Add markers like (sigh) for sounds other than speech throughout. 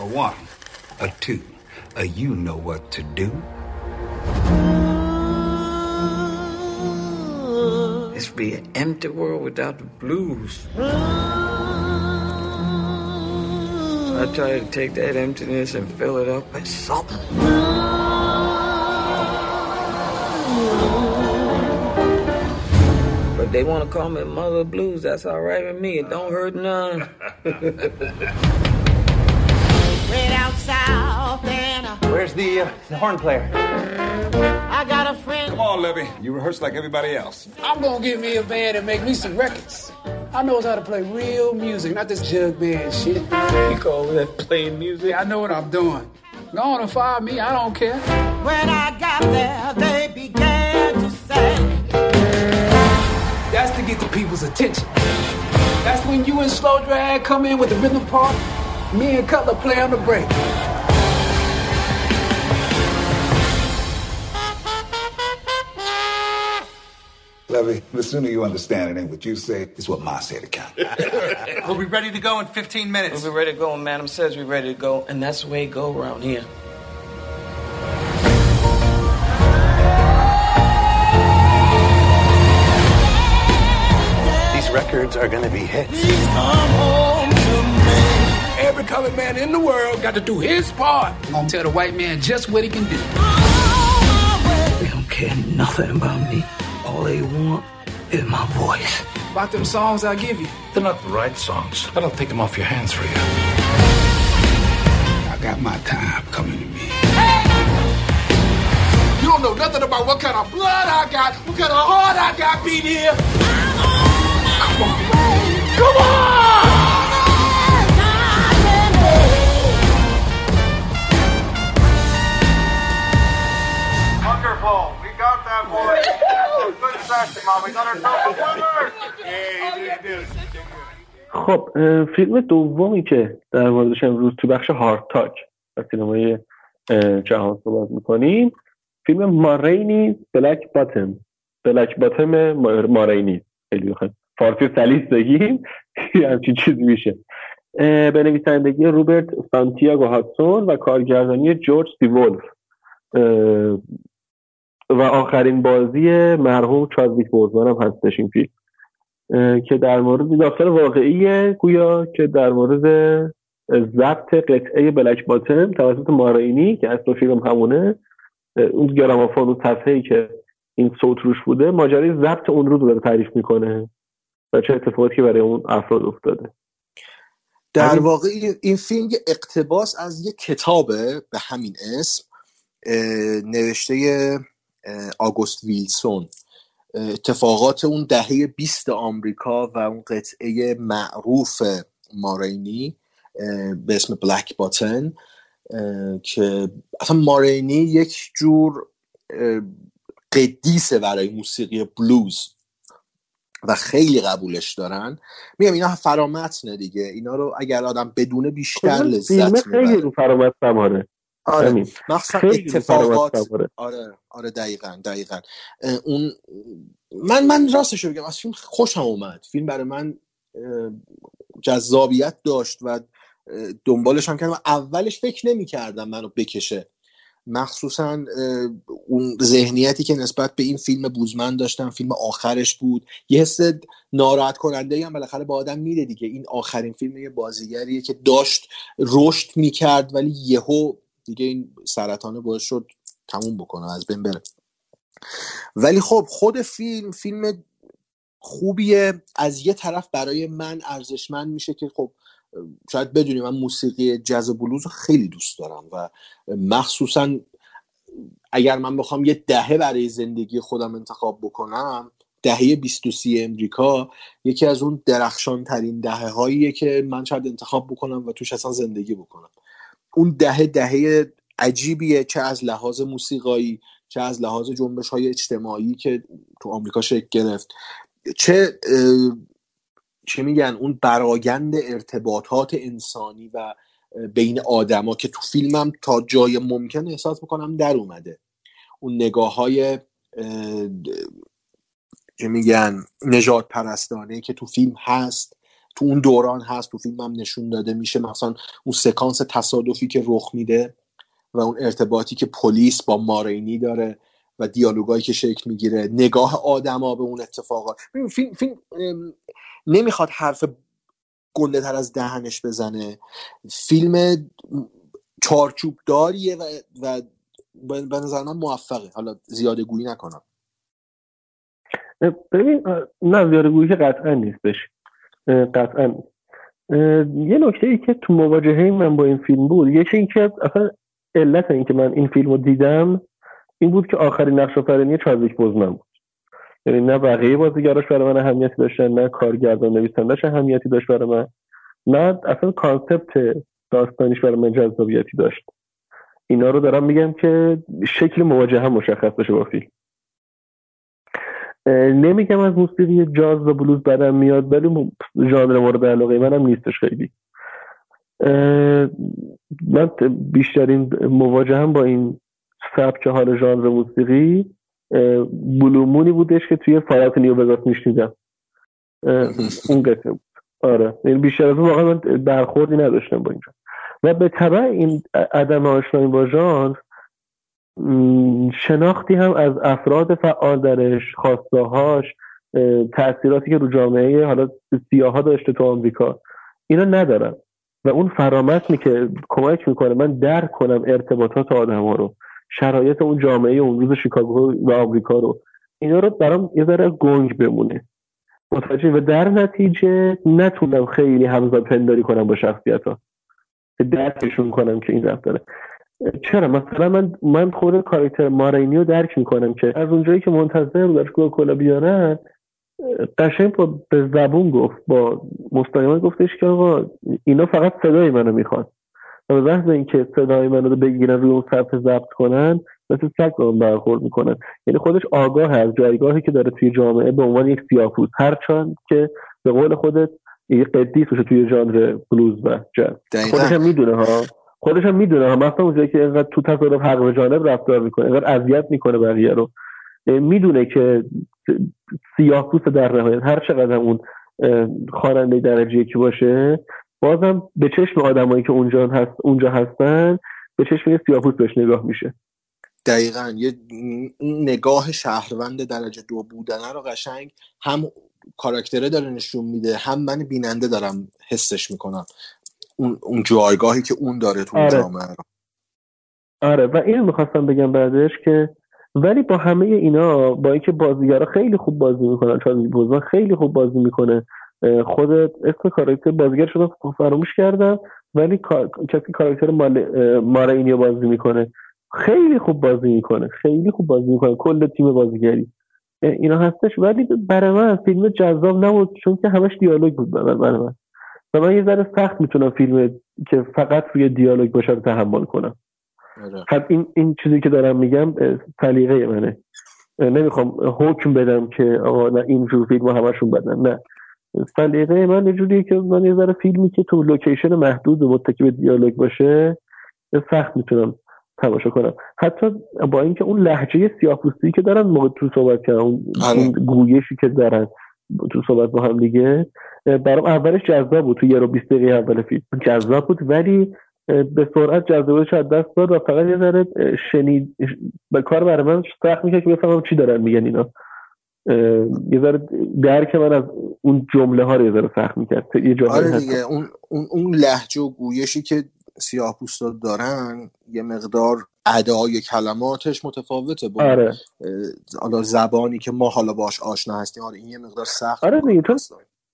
A one, a two, a you know what to do. This be an empty world without the blues. I try to take that emptiness and fill it up with something. But they want to call me Mother Blues. That's all right with me. It don't hurt none. (laughs) out south and uh, Where's the, uh, the horn player? I got a friend. Come on, Levy. You rehearse like everybody else. I'm gonna get me a band and make me some records. I knows how to play real music, not this jug band shit. You call that playing music? I know what I'm doing. Go on and fire me, I don't care. When I got there, they began to say, That's to get the people's attention. That's when you and Slow Drag come in with the rhythm part. Me and Cutler play on the break. Levy, the sooner you understand it ain't what you say, it's what Ma said to count. (laughs) We'll be ready to go in 15 minutes. We'll be ready to go and Madam says we're ready to go, and that's the way it go around here. These records are gonna be hits. Every colored man in the world got to do his part. I'm gonna tell the white man just what he can do. They don't care nothing about me. All they want is my voice. About them songs I give you. They're not the right songs. I don't take them off your hands for you. I got my time coming to me. You don't know nothing about what kind of blood I got, what kind of heart I got beat here. Come on. Come on! Wonderful. We got that boy. Good session, Mom. We got ourselves a winner. خب اه، فیلم دومی که در موردش امروز تو بخش هارد تاک از سینمای جهان صحبت می‌کنیم فیلم مارینی بلک باتم بلک باتم ما- مارینی خیلی بخوایم فارسی سلیس بگیم همچین چیزی میشه به نویسندگی روبرت سانتیاگو هاتسون و کارگردانی جورج دیولف اه، و آخرین بازی مرحوم چادویک بوزمان هم هستش این فیلم. که در مورد داستان واقعی گویا که در مورد ضبط قطعه بلک باتم توسط مارینی که اصل فیلم همونه اون گرامافون و صفحه‌ای که این صوت روش بوده ماجرای ضبط اون رو داره تعریف می‌کنه و چه اتفاقاتی که برای اون افراد افتاده. در همین- واقع این- فیلم یه اقتباس از یه کتابه به همین اسم نوشته آگوست ویلسون. اتفاقات اون دهه 20 آمریکا و اون قطعه معروف مارینی به اسم بلک باتن که اصلا مارینی یک جور قدیسه برای موسیقی بلوز و خیلی قبولش دارن. میگم اینا فرامتنه دیگه. اینا رو اگر آدم بدونه بیشتر لذت خیلی می‌بره. رو فرامت سواره آره. مخصوصا اتفاقات سواره آره. آره دقیقا دقیقا. اون من من راستش بگم از فیلم خوشم اومد. فیلم برای من جذابیت داشت و دنبالش هم کردم اولش فکر نمی کردم منو بکشه. مخصوصا اون ذهنیتی که نسبت به این فیلم بوزمن داشتم فیلم آخرش بود. یه حس ناراحت کننده هم بالاخره با آدم میده دیگه. این آخرین فیلم یه بازیگریه که داشت رشد می‌کرد ولی یهو دیگه این سرطانه باعث شد تموم بکنه از بین بره. ولی خب خود فیلم فیلم خوبیه. از یه طرف برای من ارزشمند میشه که خب شاید بدونی من موسیقی جاز و بلوز رو خیلی دوست دارم و مخصوصا اگر من بخوام یه دهه برای زندگی خودم انتخاب بکنم دهه 23 امریکا یکی از اون درخشان ترین دهه هاییه که من شاید انتخاب بکنم و توش اصلا زندگی بکنم. اون دهه دهه عجیبیه چه از لحاظ موسیقایی چه از لحاظ جنبش های اجتماعی که تو آمریکا شکل گرفت. چه چه میگن اون برایند ارتباطات انسانی و بین آدما که تو فیلمم تا جای ممکن احساس می‌کنم در اومده. اون نگاه های چه میگن نجات پرستانه که تو فیلم هست تو اون دوران هست تو فیلم هم نشون داده میشه مثلا اون سکانس تصادفی که رخ میده و اون ارتباطی که پلیس با مارینی داره و دیالوگایی که شکل می‌گیره نگاه آدما به اون اتفاقات فیلم, فیلم نمی‌خواد حرف گنده تر از دهنش بزنه. فیلم چارچوب داریه و, و به نظر من موفقه. حالا زیاده گویی نکنم. ببین نه زیاده گویی که قطعا نیستش قطعا. یه نکته ای که تو مواجهه من با این فیلم بود یکی این که اصلا علت این که من این فیلم رو دیدم این بود که آخرین نقش آفرینی چادویک بوزمن بود. یعنی نه بقیه بازیگراش برای من اهمیتی داشتن نه کارگردان نویسندش اهمیتی داشت برای من نه اصلا concept داستانیش برای من جذابیتی داشت. اینا رو دارم میگم که شکل مواجهه هم مشخص بشه با فیلم. نمیگم از موسیقی جاز و بلوز بدم میاد ولی ژانر مورد علاقه منم نیستش خیلی. من بیشترین مواجهم با این سبک حال ژانر موسیقی بلومونی بودش که توی فعالیت نیو وگاس میشنیدم. (laughs) اون قصه بود. آره. یعنی بیشتر از اون واقعا من برخوردی نداشتم با اینجا. و به طبع این عدم آشنایی با ژانر شناختی هم از افراد فعال درش خواستهاش تاثیراتی که رو جامعه حالا سیاها داشته تو آمریکا اینا ندارم و اون فرامتنی که کمک می‌کنه من درک کنم ارتباطات آدم ها رو شرایط اون جامعه اون روز شیکاگو و آمریکا رو اینا رو برام یه ذره گنگ بمونه. متوجه و در نتیجه نتونم خیلی همزاد پنداری کنم با شخصیت ها درکشون کنم که این رفت داره چرا؟ مثلا من من خود کاراکتر مارینی رو درک می‌کنم که از اونجایی که منتظر بودش کلا بیارن قشنگ با به زبون گفت با مستقیما گفتش که آقا اینا فقط صدای منو می‌خوان. و به محض اینکه صدای منو رو بگیرن روی اون صفحه ضبط کنن مثل سگ با برخورد می‌کنن. یعنی خودش آگاه از جایگاهی که داره توی جامعه به عنوان یک سیاپوس. هرچند که به قول خودت یه قدیس توی ژانر بلوز و جاز خودش هم می‌دونه ها. خودش هم می‌دونه. ها مثلا اونجایی که اینقدر تو تصادف حق به جانب رفتار می‌کنه اینقدر اذیت می‌کنه بقیه رو. می‌دونه که سیاه پوست در نهایت هر چقدر اون خواننده درجه یکی باشه بازم به چشم آدمایی که اونجا هست اونجا هستن به چشم یه سیاه‌پوست بهش نگاه میشه. دقیقا. یه نگاه شهروند درجه دو بودنه رو قشنگ هم کاراکتره داره نشون میده هم من بیننده دارم حسش می‌کنم. اون, اون جایگاهی که اون داره تو آره. جامعه رو. آره و اینو می‌خواستم بگم بعدش که ولی با همه اینا با اینکه بازیگرا خیلی خوب بازی می‌کنن چارلی بوزمن خیلی خوب بازی می‌کنه خودت اسم کاراکتر بازیگر شده فراموش کردم ولی کسی کاراکتر مال اینیو بازی می‌کنه. خیلی خوب بازی می‌کنه خیلی خوب بازی می‌کنه کل تیم بازیگری. اینا هستش. ولی برای من فیلم جذاب نبود چون که همش دیالوگ بود برای من. و من یه ذره سخت می‌تونم فیلم که فقط روی دیالوگ باشه رو تحمل کنم. آره. خب این این چیزی که دارم میگم سلیقه منه. نمی‌خوام حکم بدم که آقا نه اینجور فیلم همشون بدن. نه. سلیقه من یه جوریه که من یه ذره فیلمی که تو لوکیشن محدود و متکی به دیالوگ باشه سخت می‌تونم تماشا کنم. حتی با اینکه اون لحجه سیاپوستی که دارن موقع تو صحبت کردن اون, آره. گویشی که دارن تو صحبت با هم دیگه برام اولش جذاب بود تو یه رو 20 دقیقه اول فیلم. جذاب بود ولی به سرعت جذابیتش از دست داد و فقط یه ذره شنید به کار برای من سخت می‌کرد که بفهمم چی دارن میگن اینا. یه ذره درک من از اون جمله ها رو یه ذره سخت می‌کرد. یه آره دیگه اون اون اون لهجه و گویشی که سیاه دارن یه مقدار ادای کلماتش متفاوته با آره. زبانی که ما حالا باش آشنا هستیم آره این یه مقدار سخت آره دیگه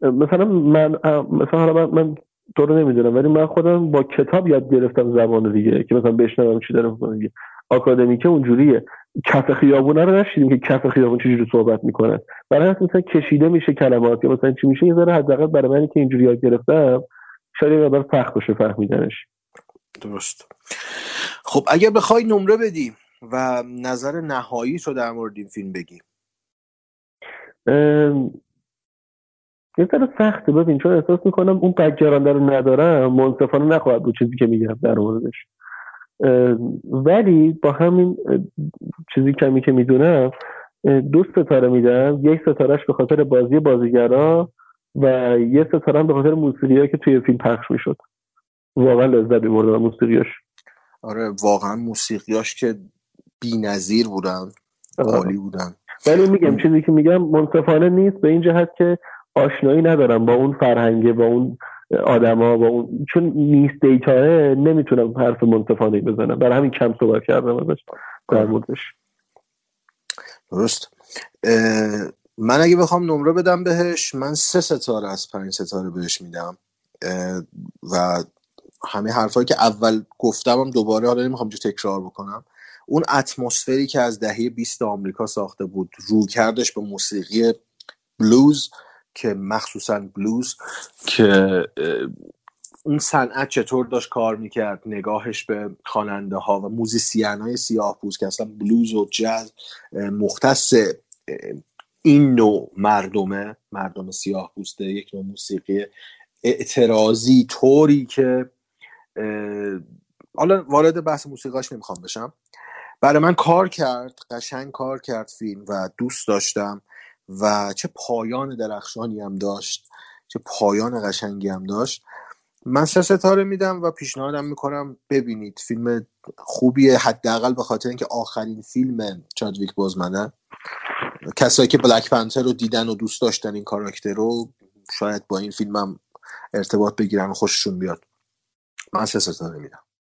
مثلا من مثلا حالا من, من تو رو نمی‌دونم ولی من خودم با کتاب یاد گرفتم زبان دیگه که مثلا بشنوم چی داره می‌کنه دیگه. آکادمیکه اونجوریه. کف خیابونه رو نشیدیم که کف خیابون چجوری صحبت می‌کنه برای همین مثلا کشیده میشه کلمات یا مثلا چی میشه یه ذره حداقل برای منی که اینجوری یاد گرفتم شاید یه مقدار سخت باشه فهمیدنش. درست. خب اگر بخوای نمره بدیم و نظر نهایی رو در مورد این فیلم بگی. یه ذره سخته. ببین چون احساس می‌کنم اون بگرانده رو ندارم منصفانه نخواهد بود چیزی که میگم در موردش. ولی با همین چیزی کمی که می‌دونم دو ستاره میدم یک ستارهش به خاطر بازی بازیگرا و یه ستاره هم به خاطر موسیقی که توی فیلم پخش می‌شد. واقعا لذت میبردم موسیقیاش. آره واقعا موسیقیاش که بی نظیر بودن عالی بودن. ولی میگم چیزی که میگم منصفانه نیست. به این جهت که آشنایی ندارم با اون فرهنگه با اون آدما با اون چون نیست دیتاه نمی‌تونم حرف منصفانه بزنم. برای همین کم صحبت کردم ازش در موردش. درست. من اگه بخوام نمره بدم بهش من سه ستاره از پنج ستاره بهش میدم. و همه حرفایی که اول گفتم هم دوباره حالا نمی‌خوام جو تکرار بکنم. اون اتمسفری که از دهه 20 آمریکا ساخته بود رو کردش به موسیقی بلوز که مخصوصا بلوز که اون صنعت چطور داشت کار می‌کرد نگاهش به خواننده ها و موزیسین های سیاه پوست که اصلا بلوز و جاز مختص این نوع مردمه مردم سیاه پوسته یک نوع موسیقی اعتراضی طوری که حالا وارد بحث موسیقاش نمی‌خوام بشم. برای من کار کرد قشنگ کار کرد فیلم و دوست داشتم. و چه پایان درخشانی هم داشت چه پایان قشنگی هم داشت. من سه ستاره میدم و پیشنهادم می‌کنم ببینید فیلم خوبیه حداقل به خاطر اینکه آخرین فیلم چادویک بازمنه کسایی که بلک پنتر رو دیدن و دوست داشتن این کاراکتر رو شاید با این فیلم هم ارتباط بگیرن و خوششون بیاد. من سه ستاره میدم.